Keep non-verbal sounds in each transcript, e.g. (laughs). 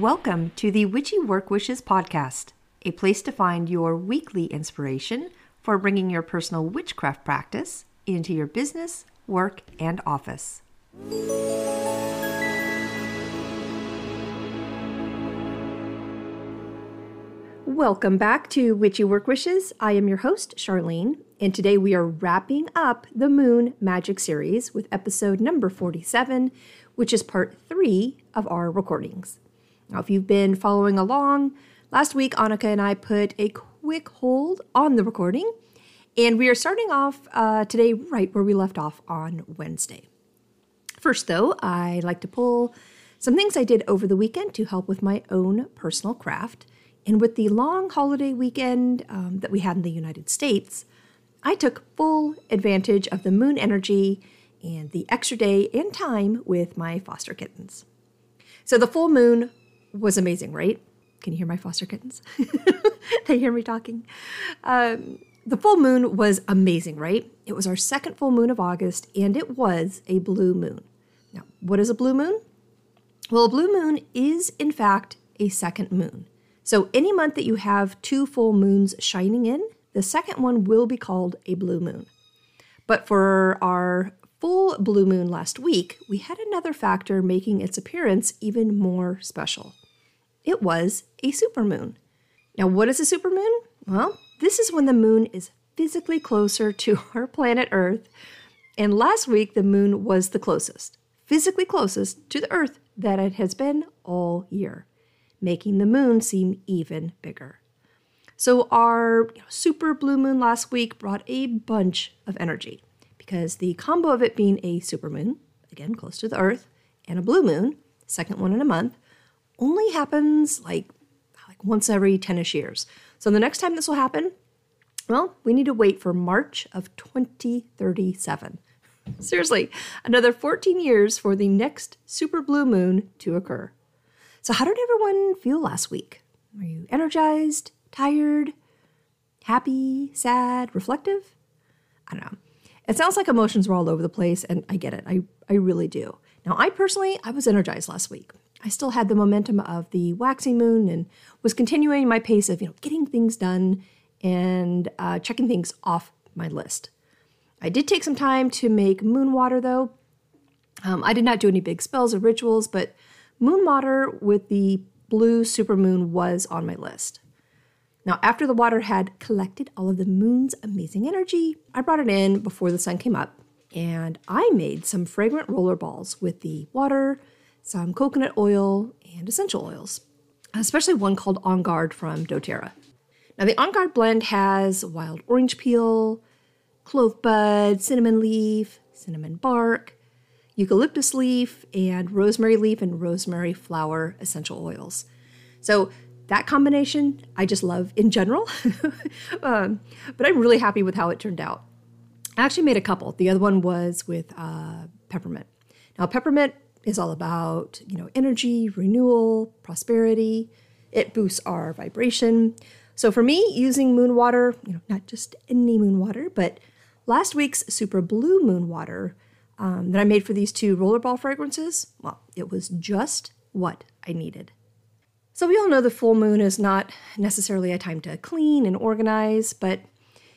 Welcome to the Witchy Work Wishes podcast, a place to find your weekly inspiration for bringing your personal witchcraft practice into your business, work, and office. Welcome back to Witchy Work Wishes. I am your host, Charlene, and today we are wrapping up the Moon Magic series with episode number 47, which is part three of our recordings. Now, if you've been following along, last week Anika and I put a quick hold on the recording, and we are starting off uh, today right where we left off on Wednesday. First, though, I like to pull some things I did over the weekend to help with my own personal craft. And with the long holiday weekend um, that we had in the United States, I took full advantage of the moon energy and the extra day and time with my foster kittens. So the full moon was amazing, right? Can you hear my foster kittens? (laughs) they hear me talking. Um, the full moon was amazing, right? It was our second full moon of August, and it was a blue moon. Now, what is a blue moon? Well, a blue moon is, in fact, a second moon. So, any month that you have two full moons shining in, the second one will be called a blue moon. But for our full blue moon last week, we had another factor making its appearance even more special. It was a supermoon. Now, what is a supermoon? Well, this is when the moon is physically closer (laughs) to our planet Earth. And last week, the moon was the closest, physically closest to the Earth that it has been all year, making the moon seem even bigger. So, our super blue moon last week brought a bunch of energy because the combo of it being a supermoon, again close to the Earth, and a blue moon, second one in a month, only happens like like once every 10ish years. So the next time this will happen, well, we need to wait for March of 2037. (laughs) Seriously, another 14 years for the next super blue moon to occur. So, how did everyone feel last week? Were you energized, tired, happy, sad, reflective? I don't know. It sounds like emotions were all over the place, and I get it. I, I really do. Now, I personally, I was energized last week. I still had the momentum of the waxing moon and was continuing my pace of you know getting things done and uh, checking things off my list. I did take some time to make moon water though. Um, I did not do any big spells or rituals, but moon water with the blue supermoon was on my list. Now, after the water had collected all of the moon's amazing energy, I brought it in before the sun came up and I made some fragrant roller balls with the water, some coconut oil, and essential oils, especially one called On Guard from doTERRA. Now, the On Guard blend has wild orange peel, clove bud, cinnamon leaf, cinnamon bark, eucalyptus leaf, and rosemary leaf and rosemary flower essential oils. So, that combination I just love in general, (laughs) um, but I'm really happy with how it turned out. I actually made a couple. The other one was with uh, peppermint. Now, peppermint is all about, you know, energy, renewal, prosperity. It boosts our vibration. So for me, using moon water, you know, not just any moon water, but last week's super blue moon water um, that I made for these two rollerball fragrances, well, it was just what I needed. So we all know the full moon is not necessarily a time to clean and organize, but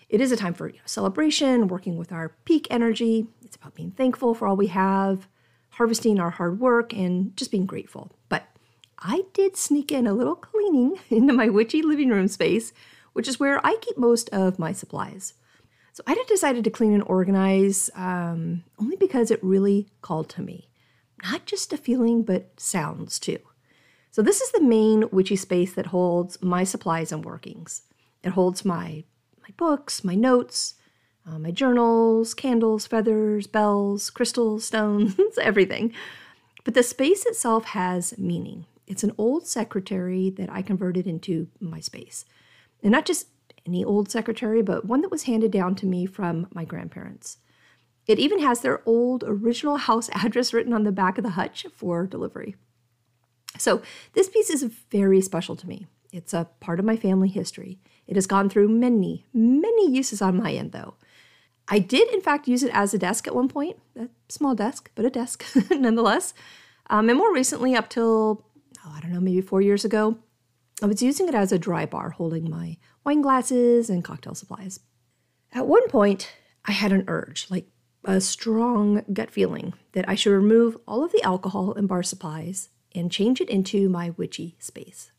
it is a time for you know, celebration, working with our peak energy. It's about being thankful for all we have, harvesting our hard work, and just being grateful. But I did sneak in a little cleaning (laughs) into my witchy living room space, which is where I keep most of my supplies. So I decided to clean and organize um, only because it really called to me. Not just a feeling, but sounds too. So this is the main witchy space that holds my supplies and workings. It holds my my books, my notes, uh, my journals, candles, feathers, bells, crystals, stones, (laughs) everything. But the space itself has meaning. It's an old secretary that I converted into my space. And not just any old secretary, but one that was handed down to me from my grandparents. It even has their old original house (laughs) address written on the back of the hutch for delivery. So, this piece is very special to me. It's a part of my family history. It has gone through many, many uses on my end, though. I did, in fact, use it as a desk at one point, a small desk, but a desk (laughs) nonetheless. Um, and more recently, up till oh, I don't know, maybe four years ago. I was using it as a dry bar, holding my wine glasses and cocktail supplies. At one point, I had an urge, like a strong gut feeling, that I should remove all of the alcohol and bar supplies and change it into my witchy space.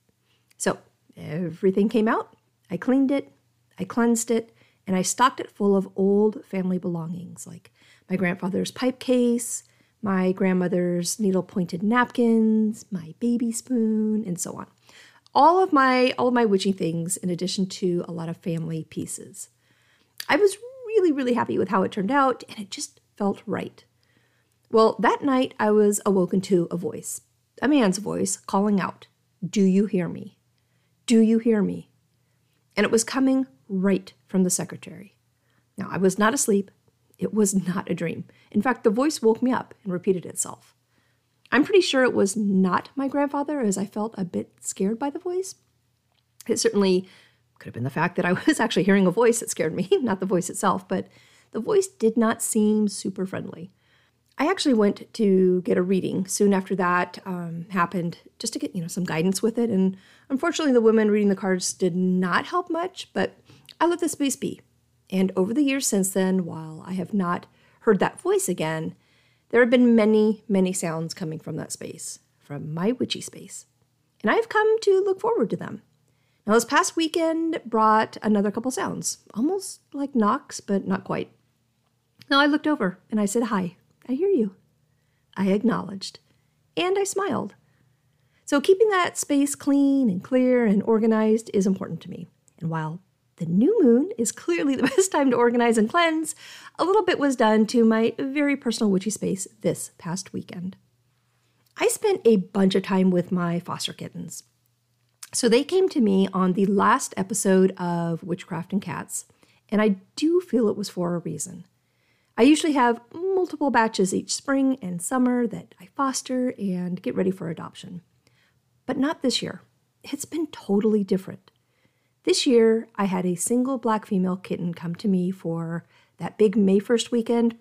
So everything came out. I cleaned it, I cleansed it, and I stocked it full of old family belongings like my grandfather's pipe case, my grandmother's needle pointed napkins, my baby spoon, and so on. All of my all of my witchy things in addition to a lot of family pieces. I was really really happy with how it turned out and it just felt right. Well, that night I was awoken to a voice, a man's voice calling out, "Do you hear me? Do you hear me?" And it was coming right from the secretary. Now, I was not asleep. It was not a dream. In fact, the voice woke me up and repeated itself. I'm pretty sure it was not my grandfather, as I felt a bit scared by the voice. It certainly could have been the fact that I (laughs) was actually hearing a voice that scared me, (laughs) not the voice itself, but the voice did not seem super friendly. I actually went to get a reading soon after that um, happened, just to get you know some guidance with it. And unfortunately, the woman reading the cards did not help much. But I let the space be. And over the years since then, while I have not heard that voice again, there have been many, many sounds coming from that space, from my witchy space. And I've come to look forward to them. Now, this past weekend brought another couple sounds, almost like knocks, but not quite. Now, I looked over and I said, Hi, I hear you. I acknowledged, and I smiled. So, keeping that space clean and clear and organized is important to me. And while the new moon is clearly the (laughs) best time to organize and cleanse, a little bit was done to my very personal witchy space this past weekend. I spent a bunch of time with my foster kittens. So they came to me on the last episode of Witchcraft and Cats, and I do feel it was for a reason. I usually have multiple batches each spring and summer that I foster and get ready for adoption. But not this year. It's been totally different. This year, I had a single black female kitten come to me for that big May 1st weekend.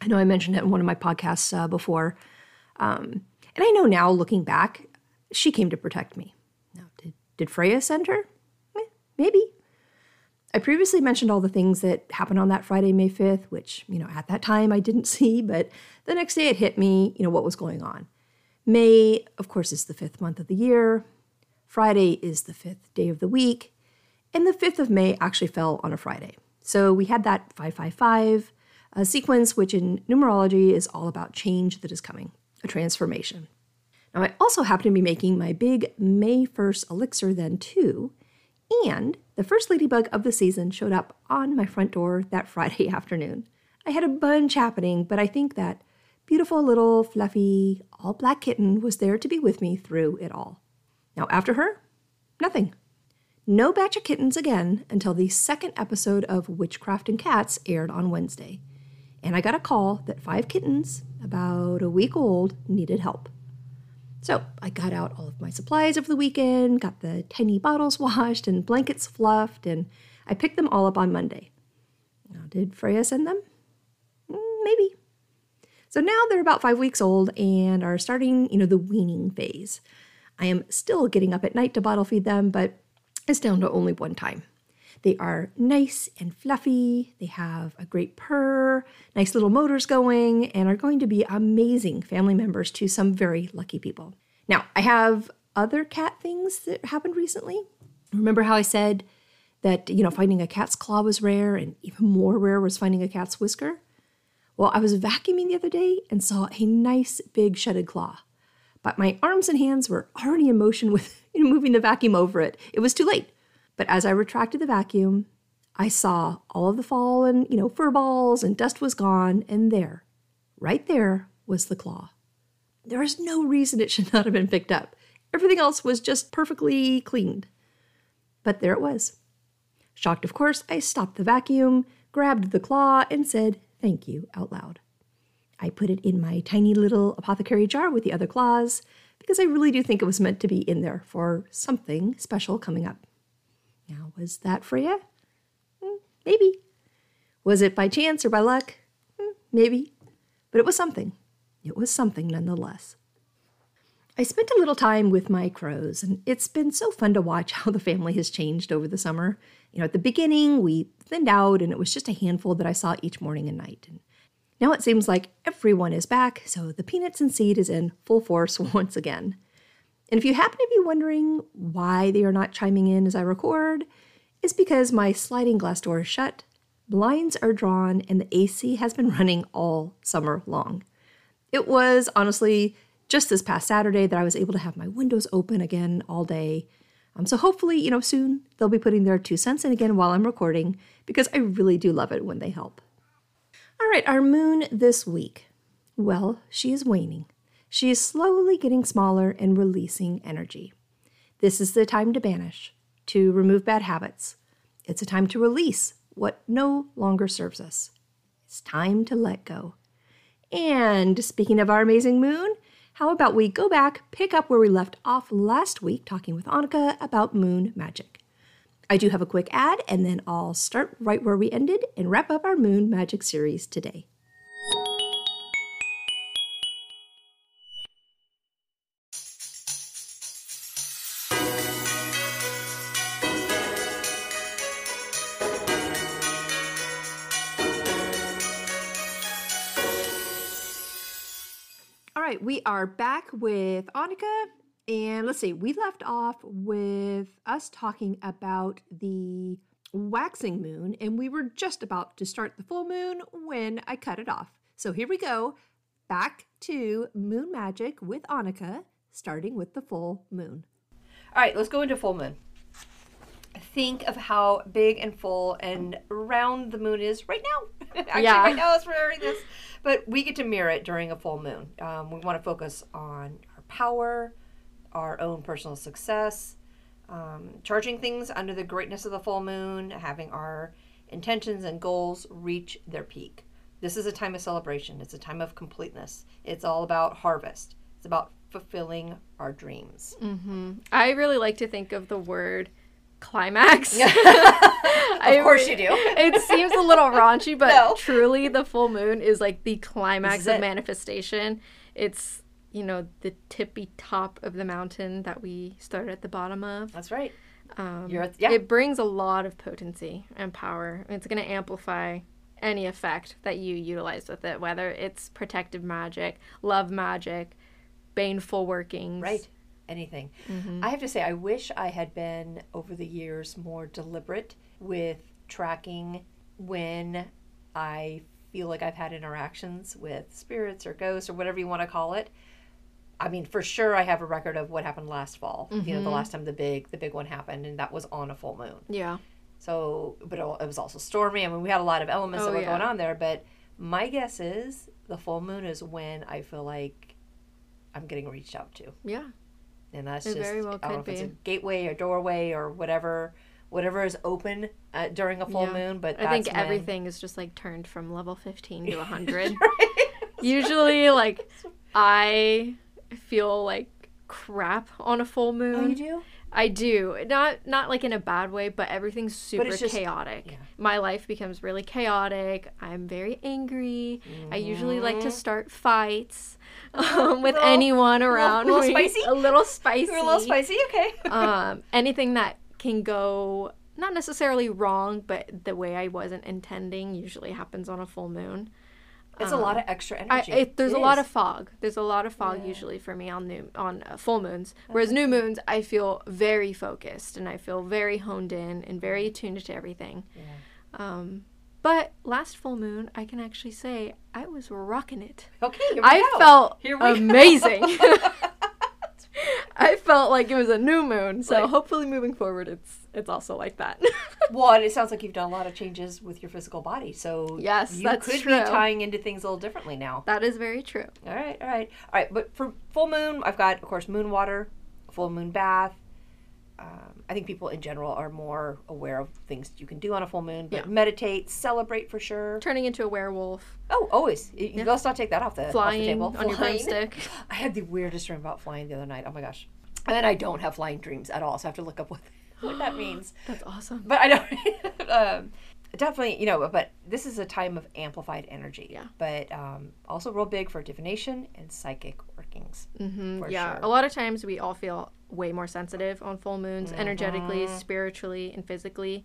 I know I mentioned it in one of my podcasts uh, before. Um, and I know now, looking back, she came to protect me. Now, did, did Freya send her? Maybe. I previously mentioned all the things that happened on that Friday, May 5th, which, you know, at that time I didn't (laughs) see, but the next day it hit me, you know, what was going on. May, of course, is the fifth month of the year. Friday is the fifth day of the week. And the 5th of May actually fell on a Friday. So we had that 555 a uh, sequence, which in numerology is all about change that is coming, a transformation. Now, I also happen to be making my big May 1st elixir then too, and the first ladybug of the season showed up on my front door that Friday (laughs) afternoon. I had a bunch happening, but I think that beautiful little fluffy, all black kitten was there to be with me through it all. Now, after her, nothing. No batch of kittens again until the second episode of Witchcraft and Cats aired on Wednesday. And I got a call that five kittens, about a week old, needed help. So I got out all of my supplies over the weekend, got the tiny bottles (laughs) washed and blankets fluffed, and I picked them all up on Monday. Now, did Freya send them? Mm, maybe. So now they're about five weeks old and are starting, you know, the weaning phase. I am still getting up at night to bottle feed them, but it's down to only one time. They are nice and fluffy. They have a great purr, nice little motors going, and are going to be amazing family members to some very lucky people. Now, I have other cat things that happened recently. Remember how I said that, you know, finding a cat's claw was rare and even more rare was finding a cat's whisker? Well, I was vacuuming the other day and saw a nice big shedded claw. But my arms and hands were already in motion with (laughs) moving the vacuum over it. It was too late. But as I retracted the vacuum, I saw all of the fallen, you know, fur balls and dust was gone, and there, right there, was the claw. There is no reason it should (laughs) not have been picked up. Everything else was just perfectly cleaned. But there it was. Shocked, of course, I stopped the vacuum, grabbed the claw, and said thank you out loud. I put it in my tiny little apothecary jar with the other claws because I really do think it was meant to be in there for something special coming up. Now, was that Freya? Mm, maybe. Was it by chance or by luck? Mm, maybe. But it was something. It was something nonetheless. I spent a little time with my crows, and it's been so fun to watch (laughs) how the family has changed over the summer. You know, at the beginning, we thinned out, and it was just a handful that I saw each morning and night. And now it seems like everyone is back, so the peanuts and seed is in full force (laughs) once again. And if you happen to be wondering why they are not chiming in as I record, it's because my sliding glass door is shut, blinds are drawn, and the AC has been (laughs) running all summer long. It was honestly just this past Saturday that I was able to have my windows open again all day. Um, so hopefully, you know, soon they'll be putting their two cents in again while I'm recording because I really do love it when they help. All right, our moon this week. Well, she is waning. She is slowly getting smaller and releasing energy. This is the time to banish, to remove bad habits. It's a time to release what no longer serves us. It's time to let go. And speaking of our amazing moon, how about we go back, pick up where we left off last week, talking with Anika about moon magic. I do have a quick ad, and then I'll start right where we ended and wrap up our moon magic series today. Right, we are back with Anika. And let's see, we left off with us talking about the waxing moon, and we were just about to start the full moon when I cut it off. So here we go, back to moon magic with Anika, starting with the full moon. All right, let's go into full moon. Think of how big and full and round the moon is right now. (laughs) (laughs) Actually, Yeah. right now as we're this, but we get to mirror it during a full moon. Um, we want to focus on our power, our own personal success, um, charging things under the greatness of the full moon, having our intentions and goals reach their peak. This is a time of celebration. It's a time of completeness. It's all about harvest. It's about fulfilling our dreams. I really like to think of the word climax. (laughs) Of course you do. (laughs) it seems a little raunchy, but No. truly the full moon is like the climax of it. manifestation. It's, you know, the tippy top of the mountain that we started at the bottom of. That's right. Um, You're at- yeah. It brings a lot of potency and power. It's going to amplify any effect that you utilize with it, whether it's protective magic, love magic, baneful workings. Right. Anything. Mm-hmm. I have to say, I wish I had been over the years more deliberate with tracking when I feel like I've had interactions with spirits or ghosts or whatever you want to call it. I mean, for sure, I have a record of what happened last fall. You know, the mm-hmm. last time the big the big one happened, and that was on a full moon. Yeah. So, but it it was also stormy. I mean, we had a lot of elements Oh, that were yeah. going on there. But my guess is the full moon is when I feel like I'm getting reached out to Yeah. And that's It just very well I don't know if it's a gateway or doorway or whatever whatever is open uh, during a full Yeah. moon but I think when- everything is just like turned from level 15 to (laughs) 100. Usually, (laughs) like, I feel like crap on a full moon. oh you do I do. Not not like in a bad way, but everything's super it's just- chaotic. yeah. My life becomes really chaotic. I'm very angry. I usually like Mm-hmm. to start fights um, with Little- anyone around A little (laughs) me. spicy? A little spicy. you're a little spicy okay (laughs) um, anything that can go not necessarily wrong, but the way I wasn't intending usually happens on a full moon. it's a lot of extra I, energy it, there's It a lot of fog. There's a lot of fog usually for me on new on uh, full moons. Whereas new moons, I feel very focused and I feel very honed in and very attuned to everything. Um, but last full moon, I can actually say I was rocking it. okay here we I go. felt amazing. (laughs) (laughs) I felt like it was a new moon, so Right. hopefully moving forward, it's it's also like that. (laughs) well and it sounds like you've done a lot of changes with your physical body so Yes, you that's could true. be tying into things a little differently now that is very true. all right all right all right but for full moon i've got of course moon water full moon bath um, I think people in general are more aware of things you can do on a full moon, but Yeah. meditate, celebrate for sure. Turning into a werewolf, Oh, always. You, you let's not take that off the, off the flying table. on your Flying. broomstick. (laughs) I had the weirdest dream about flying the other night. Oh my gosh. And then I don't have flying dreams at all, so I have to look up what, (laughs) what that (gasps) means. That's awesome. But I don't. (laughs) um, definitely, you know, but this is a time of amplified energy. Yeah. But um, also real big for divination and psychic working. workings. hmm for yeah, sure. a lot of times we all feel way more sensitive on full moons, energetically, Mm-hmm. spiritually, and physically.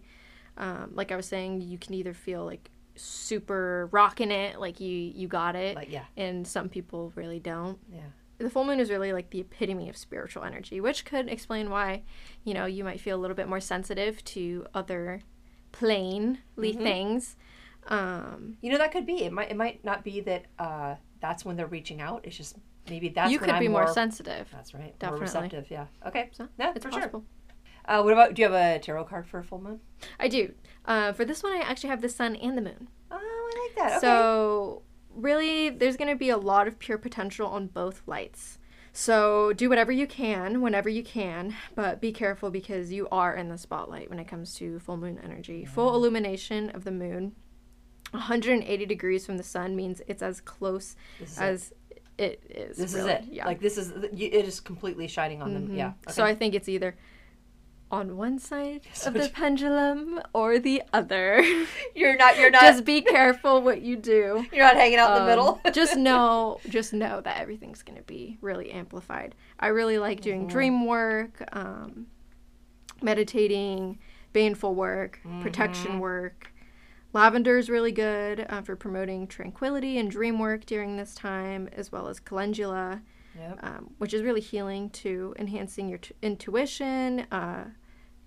Um, like I was saying, you can either feel like super rocking it, like you you got it, Like, yeah. and some people really don't. Yeah. The full moon is really like the epitome of spiritual energy, which could explain why, you know, you might feel a little bit more sensitive to other plainly Mm-hmm. things. Um, You know, that could be. It might. It might not be that. Uh, that's when they're reaching out. It's just maybe that's you when could I'm be more, sensitive. That's right. Definitely. More receptive. Yeah. Okay. So yeah, it's for possible. sure. Uh, what about? Do you have a tarot card for a full moon? I do. Uh, for this one, I actually have the sun and the moon. Oh, I like that. Okay. So, really, there's going to be a lot of pure potential on both lights. So, do whatever you can whenever you can, but be careful because you are in the spotlight when it comes to full moon energy. Full mm. illumination of the moon, 180 degrees from the sun, means it's as close it. as it is. This really. is it. Yeah. Like this is it is completely shining on them. Mm-hmm. Yeah. So, I think it's either on one side So of the pendulum or the other. (laughs) you're not you're not Just be careful what you do. (laughs) you're not hanging out in the Um, middle. (laughs) just know, just know that everything's gonna be really amplified. I really like doing Mm-hmm. dream work, um, meditating, baneful work, Mm-hmm. protection work. Lavender is really good uh, for promoting tranquility and dream work during this time, as well as calendula, Yep. um, which is really healing to enhancing your t- intuition, uh,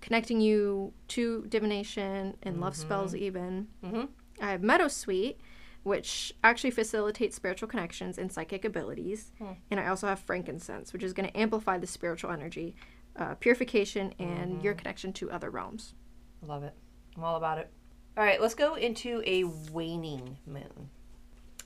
connecting you to divination and love spells, even. Mhm. I have Meadow Meadowsweet, which actually facilitates spiritual connections and psychic abilities. Hmm. And I also have frankincense, which is going to amplify the spiritual energy, uh, purification, and Mm-hmm. your connection to other realms. Love it. I'm all about it. All right, let's go into a waning moon.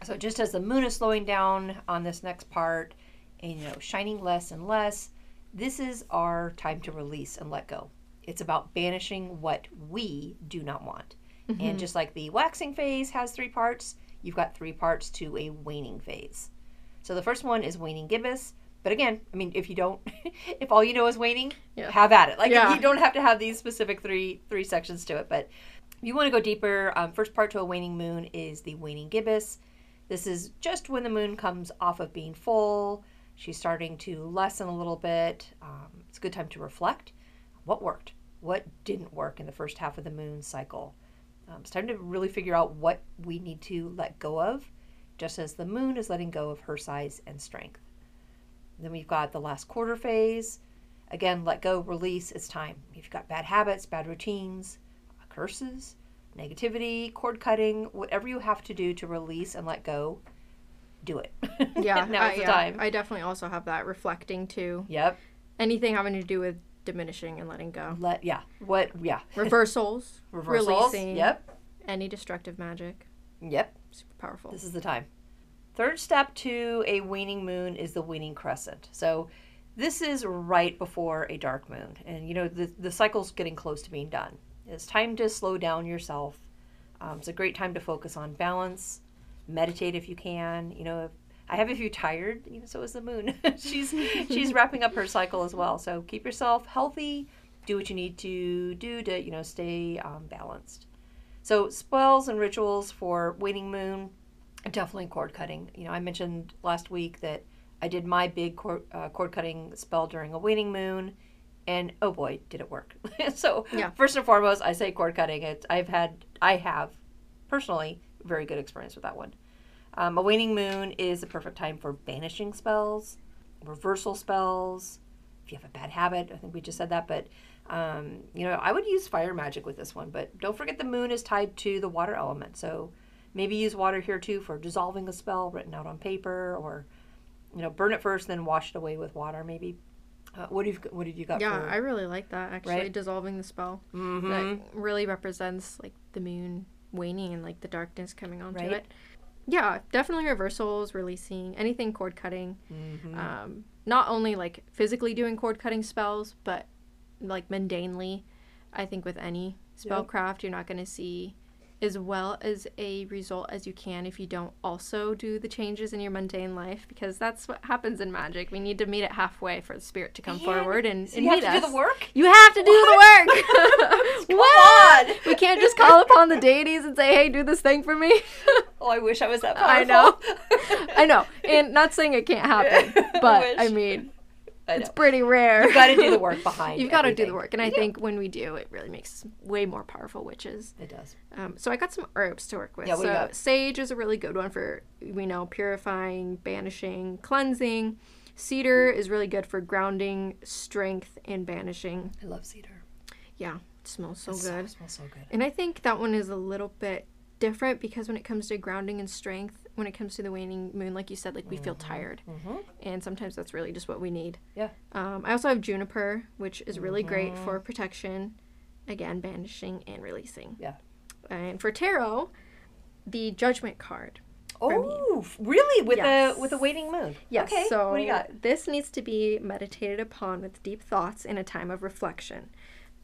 So just as the moon is slowing down on this next part and you know shining less and less, this is our time to release and let go. It's about banishing what we do not want. And just like the waxing phase has three parts, you've got three parts to a waning phase. So the first one is waning gibbous. But again, I mean, if you don't, (laughs) if all you know is waning, Yeah. have at it. Like Yeah. you don't have to have these specific three three sections to it. But if you want to go deeper, um, first part to a waning moon is the waning gibbous. This is just when the moon comes off of being full. She's starting to lessen a little bit. Um, it's a good time to reflect. What worked? What didn't work in the first half of the moon cycle? Um, it's time to really figure out what we need to let go of, just as the moon is letting go of her size and strength. Then we've got the last quarter phase. Again, let go, release, it's time. If you've got bad habits, bad routines, curses, negativity, cord cutting, whatever you have to do to release and let go, do it. (laughs) Yeah, now's I, the yeah, time. I definitely also have that reflecting too. Yep. Anything having to do with diminishing and letting go. Let yeah. What yeah. (laughs) Reversals, Reversals. releasing Yep. any destructive magic. Yep. Super powerful. This is the time. Third step to a waning moon is the waning crescent. So this is right before a dark moon. And you know, the, the cycle's getting close to being done. It's time to slow down yourself. Um, it's a great time to focus on balance, meditate if you can. You know, I have a few tired, you know, so is the moon. (laughs) she's (laughs) she's wrapping up her cycle as well. So keep yourself healthy. Do what you need to do to, you know, stay um, balanced. So spells and rituals for waning moon, definitely cord cutting. You know, I mentioned last week that I did my big cord, uh, cord cutting spell during a waning moon, and oh boy, did it work! (laughs) so Yeah. first and foremost, I say cord cutting. It I've had I have personally very good experience with that one. Um, a waning moon is the perfect time for banishing spells, reversal spells. If you have a bad habit, I think we just said that, but um, you know, I would use fire magic with this one. But don't forget the moon is tied to the water element, so maybe use water here too for dissolving a spell written out on paper, or you know, burn it first, then wash it away with water. Maybe. Uh, what do you What did you got? yeah, for, I really like that actually. Right? Dissolving the spell. Mhm. That really represents like the moon waning and like the darkness coming onto Right. it. Yeah, definitely reversals, releasing, anything cord cutting. Mhm. Um, not only like physically doing cord cutting spells, but like mundanely. I think with any spellcraft, you're not going to see as well as a result as you can if you don't also do the changes in your mundane life because that's what happens in magic. We need to meet it halfway for the spirit to come Man, forward and, so and you have to us. do the work. You have to do the work. (laughs) (laughs) Come what? on. We can't just call upon the deities and say, "Hey, do this thing for me." (laughs) Oh, I wish I was that powerful. I know. I know. And not saying it can't happen, but I wish. mean, I it's pretty rare. You've got to do the work (laughs) behind. You've got to do the work. And I You do. think when we do, it really makes way more powerful witches. it does. Um, so I got some herbs to work with. Yeah, what so got? sage is a really good one for we know purifying, banishing, cleansing. Cedar is really good for grounding, strength, and banishing. I love cedar. Yeah, it smells so It good. smells so good. And I think that one is a little bit different because when it comes to grounding and strength, when it comes to the waning moon, like you said, like we feel tired, Mhm. and sometimes that's really just what we need. Yeah. Um, I also have juniper, which is really great for protection, again banishing and releasing. Yeah. And for tarot, the judgment card. Oh, really? With Yes. a with a waning moon? Yes. Okay. So what do you got? this needs to be meditated upon with deep thoughts in a time of reflection.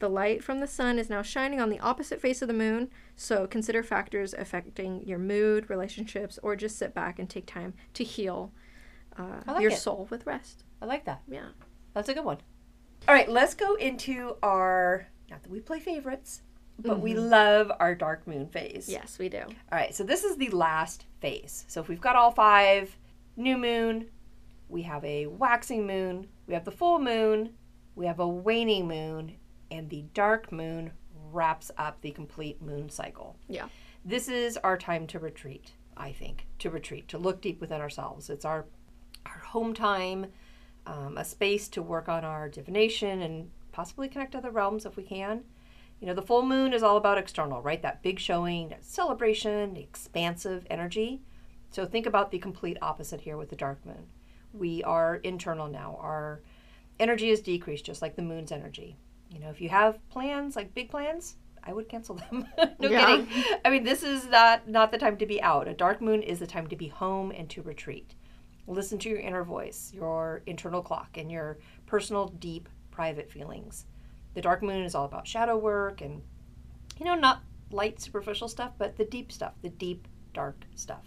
The light from the sun is now shining on the opposite face of the moon, so consider factors affecting your mood, relationships, or just sit back and take time to heal uh, like your it. soul with rest. I like that. Yeah. That's a good one. All right, let's go into our. Not that we play favorites, but we love our dark moon phase. Yes, we do. All right, so this is the last phase. So if we've got all five new moon, we have a waxing moon, we have the full moon, we have a waning moon, and the dark moon wraps up the complete moon cycle. Yeah. This is our time to retreat, I think, to retreat, to look deep within ourselves. It's our our home time, um, a space to work on our divination and possibly connect to other realms if we can. You know, the full moon is all about external, right? That big showing, that celebration, expansive energy. So think about the complete opposite here with the dark moon. We are internal now. Our energy is decreased, just like the moon's energy. You know, if you have plans, like big plans, I would cancel them. (laughs) no Yeah. kidding. I mean, this is not not the time to be out. A dark moon is the time to be home and to retreat. Listen to your inner voice, your internal clock, and your personal, deep, private feelings. The dark moon is all about shadow work and, you know, not light, superficial stuff, but the deep stuff, the deep, dark stuff.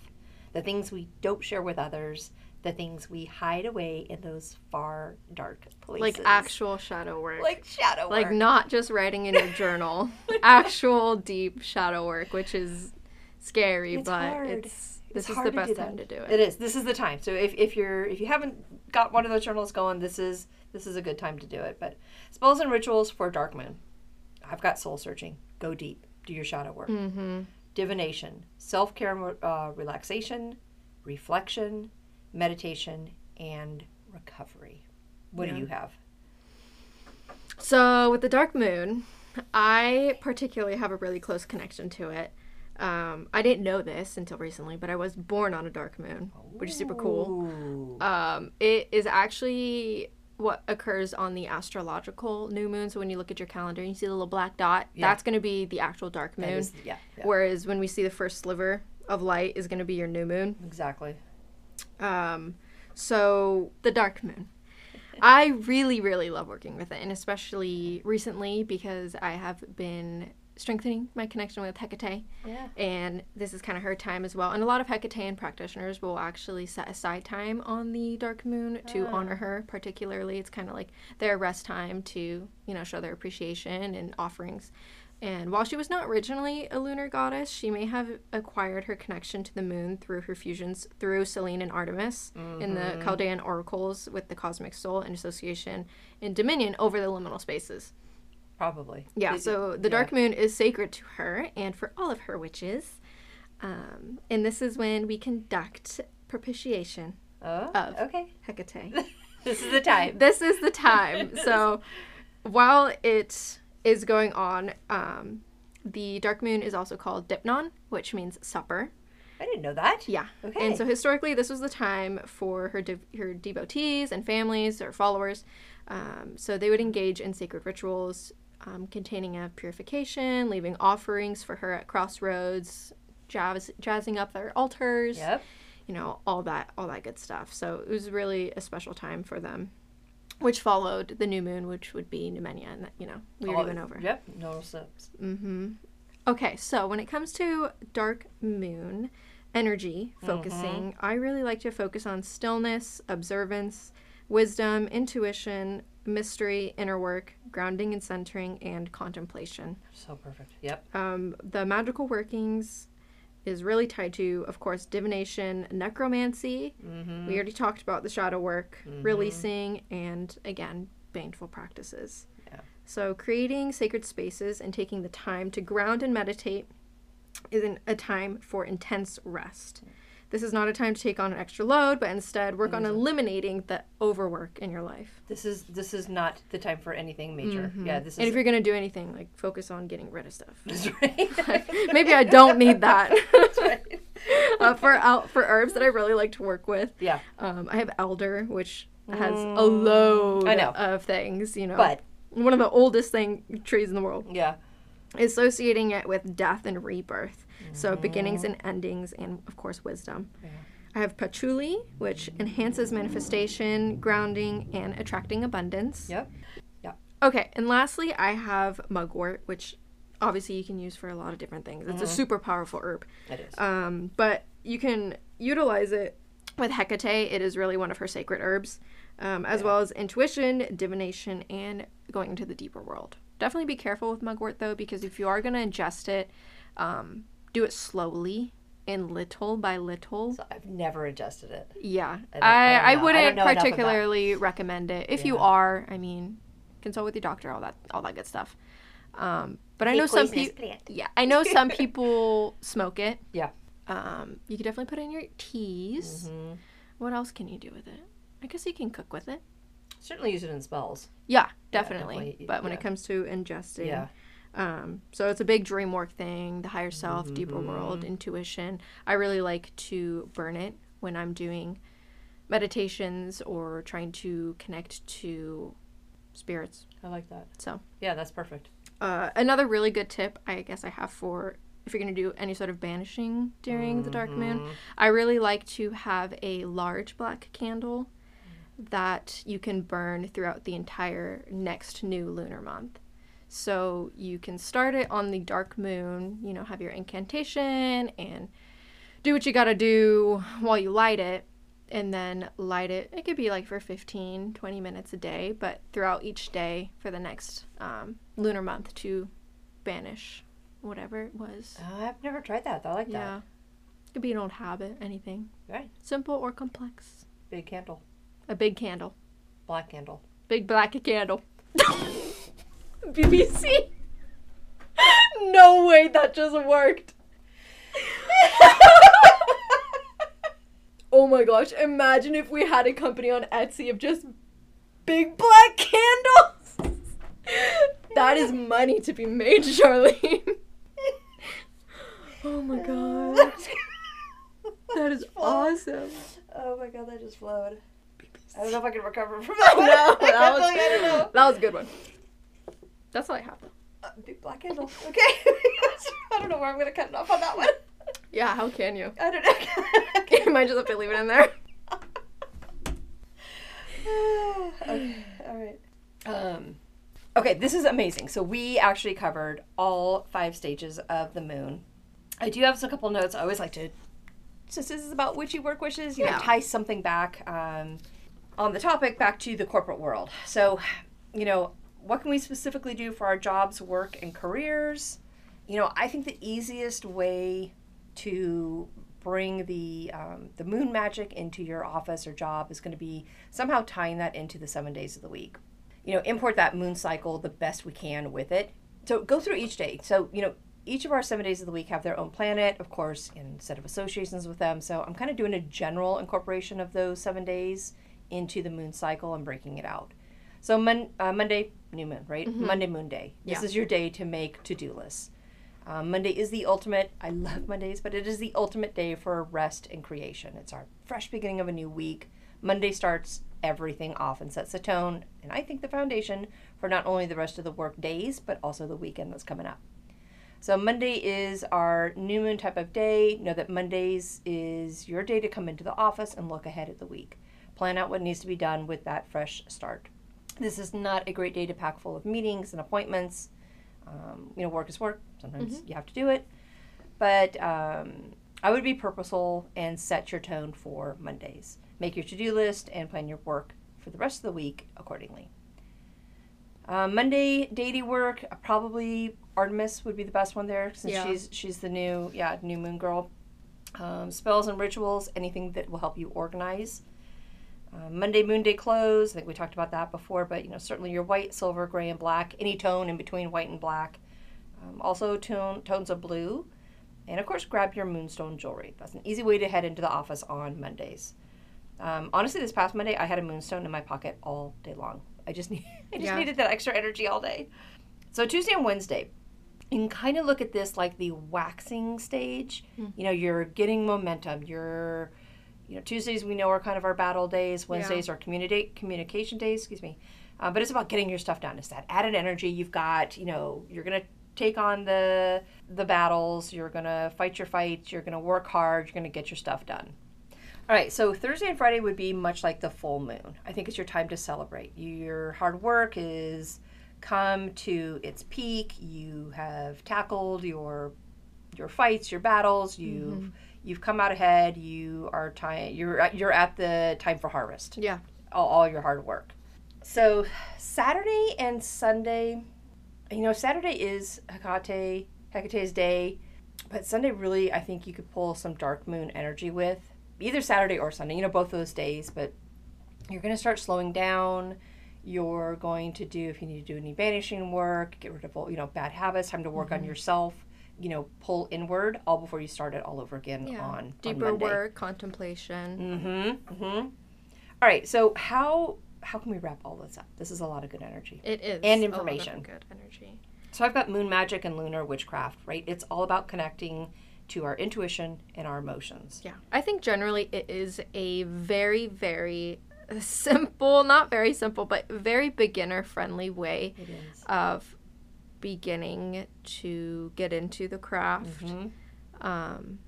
The things we don't share with others, the things we hide away in those far, dark places. Like actual shadow work. Like shadow like work. Like not just writing in your journal (laughs) actual deep shadow work which is scary It's but hard. it's this It's is the best time to do it It is. This is the time. So if, if you're if you haven't got one of those journals going, this is this is a good time to do it. But spells and rituals for dark moon. I've got soul searching. Go deep. Do your shadow work. mm-hmm. Divination, self care, uh, relaxation, reflection, meditation, and recovery. What do you have? so with the dark moon i particularly have a really close connection to it um, i didn't know this until recently but i was born on a dark moon which is super cool um, it is actually what occurs on the astrological new moon so when you look at your calendar and you see the little black dot Yeah. that's going to be the actual dark moon is- yeah, yeah, Whereas when we see the first sliver of light is going to be your new moon. exactly. Um, so the dark moon. I really, really love working with it, and especially recently because I have been strengthening my connection with Hecate, Yeah. and this is kind of her time as well. And a lot of Hecatean practitioners will actually set aside time on the dark moon to Ah. honor her. Particularly, it's kind of like their rest time to you know show their appreciation and offerings. And while she was not originally a lunar goddess, she may have acquired her connection to the moon through her fusions through Selene and Artemis in the Chaldean oracles with the cosmic soul and association in dominion over the liminal spaces. Probably. Yeah, It- so the yeah. dark moon is sacred to her and for all of her witches. Um, and this is when we conduct propitiation, Oh, of. okay. (laughs) Hecate. This is the time. this is the time. (laughs) So while it is going on, um, the dark moon is also called Deipnon, which means supper. I didn't know that. Yeah. Okay. And so historically, this was the time for her de- her devotees and families or followers. Um, so they would engage in sacred rituals um, containing a purification, leaving offerings for her at crossroads, jazz- jazzing up their altars. Yep. You know all that all that good stuff. So it was really a special time for them, which followed the new moon, which would be Noumenia, and that you know we already went over. Yep. No steps. Mm-hmm. Okay, so when it comes to dark moon energy focusing, I really like to focus on stillness, observance, wisdom, intuition, mystery, inner work, grounding and centering, and contemplation. So perfect. Yep. Um, the magical workings is really tied to, of course, divination, necromancy. Mm-hmm. We already talked about the shadow work, releasing, and again, baneful practices. Yeah. So, creating sacred spaces and taking the time to ground and meditate is an, a time for intense rest. This is not a time to take on an extra load, but instead work on eliminating the overwork in your life. This is this is not the time for anything major. Yeah, this Mm-hmm. And if you're going to do anything, like focus on getting rid of stuff. (laughs) That's right. (laughs) Maybe I don't need that. (laughs) That's right. uh, for out for herbs that I really like to work with, Yeah, um, I have elder, which has a load Mm. I know. of things. You know, but one of the oldest thing trees in the world, yeah, associating it with death and rebirth. So beginnings and endings, and of course wisdom. I have patchouli, which enhances manifestation, grounding, and attracting abundance. yep, Yep. Okay, and lastly, I have mugwort, which obviously you can use for a lot of different things. It's a super powerful herb. it is. Um, but you can utilize it with Hecate. It is really one of her sacred herbs, um, as well as intuition, divination, and going into the deeper world. Definitely be careful with mugwort though, because if you are going to ingest it, um, do it slowly and little by little. So I've never adjusted it. Yeah, I I, I I, wouldn't know enough about- particularly recommend it. If you are, I mean, consult with your doctor, all that, all that good stuff. Um, but I know some people. Yeah, I know some (laughs) people smoke it. Yeah. Um, you could definitely put it in your teas. Mm-hmm. What else can you do with it? I guess you can cook with it. Certainly use it in spells. Yeah, definitely. definitely, But when yeah. it comes to ingesting, Yeah. Um, so it's a big dream work thing, the higher self, deeper world, Mm-hmm. intuition. I really like to burn it when I'm doing meditations or trying to connect to spirits. I like that. So, Yeah, that's perfect. uh, another really good tip I guess I have for if you're going to do any sort of banishing during the dark moon, I really like to have a large black candle that you can burn throughout the entire next new lunar month. So you can start it on the dark moon, you know, have your incantation and do what you got to do while you light it and then light it. It could be like for 15, 20 minutes a day, but throughout each day for the next um, lunar month to banish whatever it was. Uh, I've never tried that. I like that. Yeah. It could be an old habit, anything. Right. Simple or complex. Big candle. A big candle. Black candle. Big black candle. (laughs) BBC. no way that just worked. oh my gosh, imagine if we had a company on Etsy of just big black candles. that is money to be made, Charlene. oh my god. That is awesome. Oh my god, that just flowed. I don't know if I can recover from that. (laughs) No, (laughs) that was, tell you, I don't know. that was a good one. That's all I have. Uh, big black candle. Okay. (laughs) I don't know where I'm gonna cut it off on that one. Yeah, how can you? I don't know. (laughs) you (laughs) might just have to leave it in there. (sighs) okay, all right. Um, okay, this is amazing. So we actually covered all five stages of the moon. I do have a couple notes. I always like to, since this is about witchy work wishes, you know, Yeah. tie something back um, on the topic back to the corporate world. So, you know, what can we specifically do for our jobs, work, and careers? You know, I think the easiest way to bring the um, the moon magic into your office or job is going to be somehow tying that into the seven days of the week. You know, import that moon cycle the best we can with it. So go through each day. So you know, each of our seven days of the week have their own planet, of course, set of associations with them. So I'm kind of doing a general incorporation of those seven days into the moon cycle and breaking it out. So mon- uh, Monday, new moon, right? Monday, moon day. This Yeah. is your day to make to do lists. Um, Monday is the ultimate. I love (laughs) Mondays, but it is the ultimate day for rest and creation. It's our fresh beginning of a new week. Monday starts everything off and sets the tone, and I think the foundation for not only the rest of the work days, but also the weekend that's coming up. So Monday is our new moon type of day. Know that Mondays is your day to come into the office and look ahead at the week. Plan out what needs to be done with that fresh start. This is not a great day to pack full of meetings and appointments. Um, you know, work is work. Sometimes you have to do it. But um, I would be purposeful and set your tone for Mondays. Make your to do list and plan your work for the rest of the week accordingly. Uh, Monday deity work, uh, probably Artemis would be the best one there since Yeah. she's she's the new yeah new moon girl. Um, spells and rituals, anything that will help you organize. Uh, Monday, Moon Day clothes. I think we talked about that before, but you know certainly your white, silver, gray, and black. Any tone in between white and black. Um, also tone, tones of blue, and of course grab your moonstone jewelry. That's an easy way to head into the office on Mondays. Um, honestly, this past Monday, I had a moonstone in my pocket all day long. I just (laughs) need, I just Yeah. needed that extra energy all day. So Tuesday and Wednesday, you can kind of look at this like the waxing stage. You know, you're getting momentum. You're, you know, Tuesdays we know are kind of our battle days. Wednesdays are community communication days. Excuse me, uh, but it's about getting your stuff done. It's that added energy you've got. You know, you're gonna take on the the battles. You're gonna fight your fights. You're gonna work hard. You're gonna get your stuff done. All right, so Thursday and Friday would be much like the full moon. I think it's your time to celebrate. Your hard work is come to its peak. You have tackled your your fights, your battles. You've you've come out ahead. You are time. You're you're at the time for harvest. Yeah. All, all your hard work. So Saturday and Sunday, you know, Saturday is Hecate Hecate's day, but Sunday really I think you could pull some dark moon energy with either Saturday or Sunday. You know, both those days, but you're going to start slowing down. You're going to do if you need to do any banishing work, get rid of all you know bad habits. Time to work on mm-hmm. yourself. You know, pull inward all before you start it all over again Yeah. on Deipnon work, contemplation. Mm-hmm. Mm-hmm. All right. So how how can we wrap all this up? This is a lot of good energy. It is And a lot of information. good energy. So I've got moon magic and lunar witchcraft. Right. It's all about connecting to our intuition and our emotions. Yeah. I think generally it is a very, very (laughs) simple, not very simple, but very beginner friendly way of beginning to get into the craft. Mhm. Um,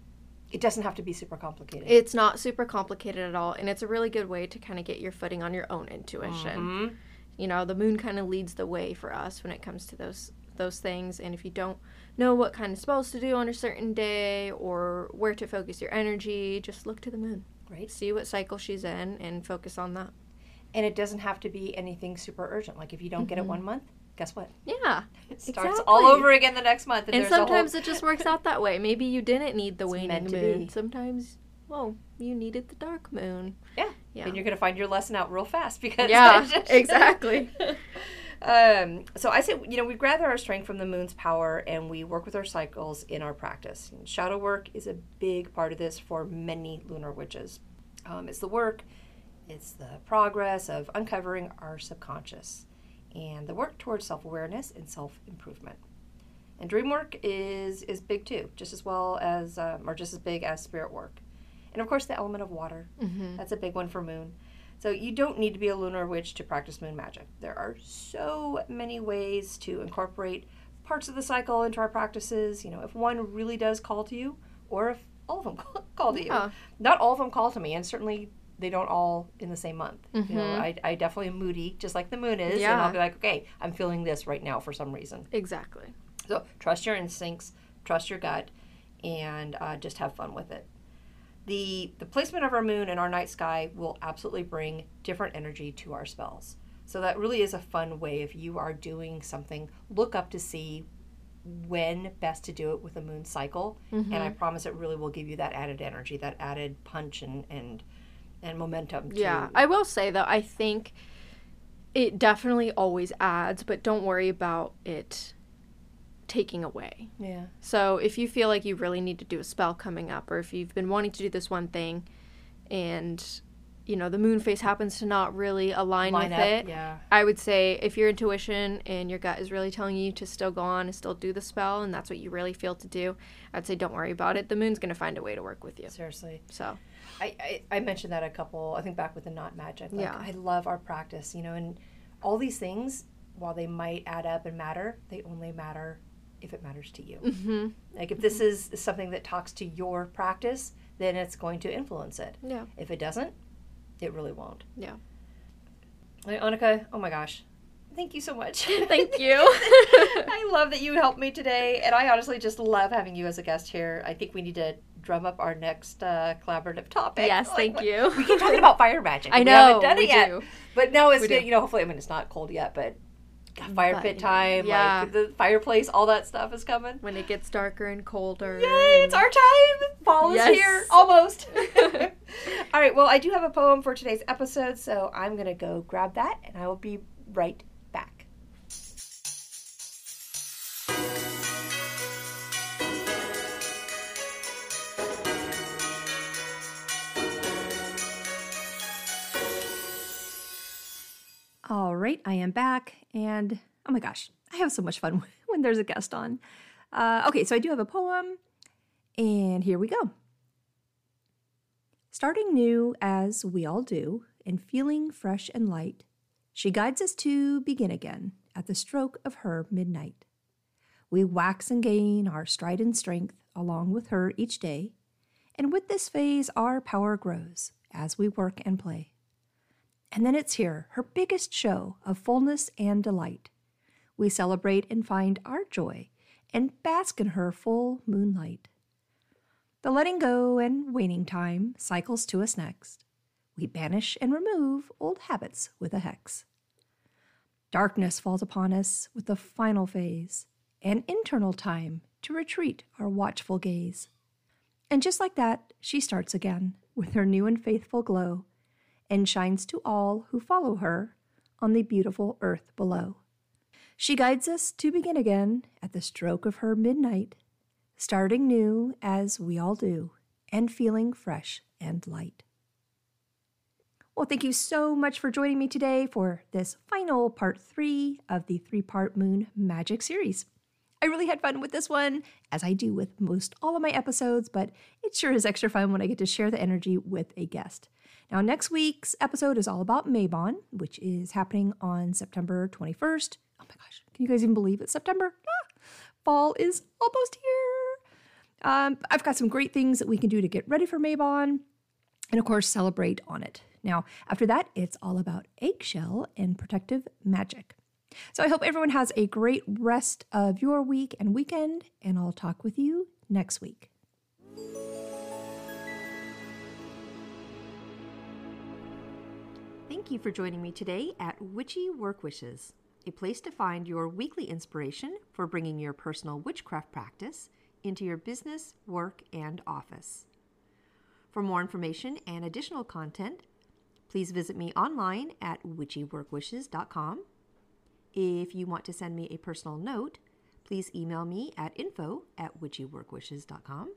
It doesn't have to be super complicated. it's not super complicated at all, and it's a really good way to kind of get your footing on your own intuition. Mhm. You know, the moon kind of leads the way for us when it comes to those those things. And if you don't know what kind of spells to do on a certain day or where to focus your energy, just look to the moon. Right. See what cycle she's in and focus on that. And it doesn't have to be anything super urgent. Like if you don't get it one month, guess what? Yeah. It starts Exactly. all over again the next month. And, And there's a whole- sometimes it just works out that way. Maybe you didn't need the It's waning moon. Sometimes, well, you needed the dark moon. yeah. Yeah. And you're gonna find your lesson out real fast because Yeah, (laughs) exactly. (laughs) Um, so I say, you know, we gather our strength from the moon's power and we work with our cycles in our practice. And shadow work is a big part of this for many lunar witches. Um, it's the work, it's the progress of uncovering our subconscious and the work towards self awareness and self improvement. And dream work is, is big too, just as well as, um, or just as big as spirit work. And of course, the element of water. hmm That's a big one for moon. So you don't need to be a lunar witch to practice moon magic. There are so many ways to incorporate parts of the cycle into our practices. You know, if one really does call to you, or if all of them (laughs) call to you. Yeah. Not all of them call to me, and certainly they don't all in the same month. You know, Mhm. I, I definitely am moody, just like the moon is, and I'll be like, okay, I'm feeling this right now for some reason. Exactly. So trust your instincts, trust your gut, and uh, just have fun with it. The, the placement of our moon in our night sky will absolutely bring different energy to our spells. So that really is a fun way if you are doing something, look up to see when best to do it with a moon cycle. And I promise it really will give you that added energy, that added punch and and, and momentum. Yeah, I will say though, I think it definitely always adds, but don't worry about it taking away. yeah. So if you feel like you really need to do a spell coming up, or if you've been wanting to do this one thing, and you know the moon phase happens to not really align Line with up, it, yeah. I would say if your intuition and your gut is really telling you to still go on and still do the spell, and that's what you really feel to do, I'd say don't worry about it. The moon's gonna find a way to work with you. Seriously. So I, I, I mentioned that a couple, I think back with the knot magic. Like, Yeah. I love our practice, you know, and all these things, while they might add up and matter, they only matter if it matters to you. hmm Like, if this is something that talks to your practice, then it's going to influence it. yeah, If it doesn't, it really won't. yeah. Anika, oh my gosh. Thank you so much. (laughs) Thank you. (laughs) I love that you helped me today, and I honestly just love having you as a guest here. I think we need to drum up our next uh, collaborative topic. yes, Like, thank what- you. We keep talking about fire magic. (laughs) I know. We haven't done we it yet. do. But now it's you know hopefully I mean it's not cold yet, but fire But, pit time, yeah. like the fireplace, all that stuff is coming. When it gets darker and colder. Yay, it's our time. Fall Yes. is here, almost. (laughs) (laughs) all right, well, I do have a poem for today's episode, so I'm going to go grab that and I will be right All right, I am back, and oh my gosh, I have so much fun (laughs) when there's a guest on. Uh, okay, so I do have a poem, and here we go. Starting new as we all do, and feeling fresh and light, she guides us to begin again at the stroke of her midnight. We wax and gain our stride and strength along with her each day, and with this phase our power grows as we work and play. And then it's here, her biggest show of fullness and delight. We celebrate and find our joy and bask in her full moonlight. The letting go and waning time cycles to us next. We banish and remove old habits with a hex. Darkness falls upon us with the final phase, an internal time to retreat our watchful gaze. And just like that, she starts again with her new and faithful glow and shines to all who follow her on the beautiful earth below. She guides us to begin again at the stroke of her midnight, starting new as we all do, and feeling fresh and light. Well, thank you so much for joining me today for this final part three of the three part Moon Magic series. I really had fun with this one, as I do with most all of my episodes, but it sure is extra fun when I get to share the energy with a guest. Now, next week's episode is all about Mabon, which is happening on September 21st. Oh my gosh, can you guys even believe it's September? Ah, fall is almost here. Um, I've got some great things that we can do to get ready for Mabon and of course, celebrate on it. Now, after that, it's all about eggshell and protective magic. So I hope everyone has a great rest of your week and weekend, and I'll talk with you next week. Thank you for joining me today at Witchy Work Wishes, a place to find your weekly inspiration for bringing your personal witchcraft practice into your business, work, and office. For more information and additional content, please visit me online at witchyworkwishes.com. If you want to send me a personal note, please email me at info at witchyworkwishes.com.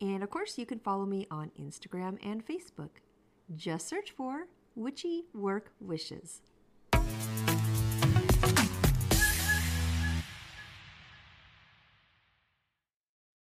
And of course, you can follow me on Instagram and Facebook. Just search for Witchy Work Wishes.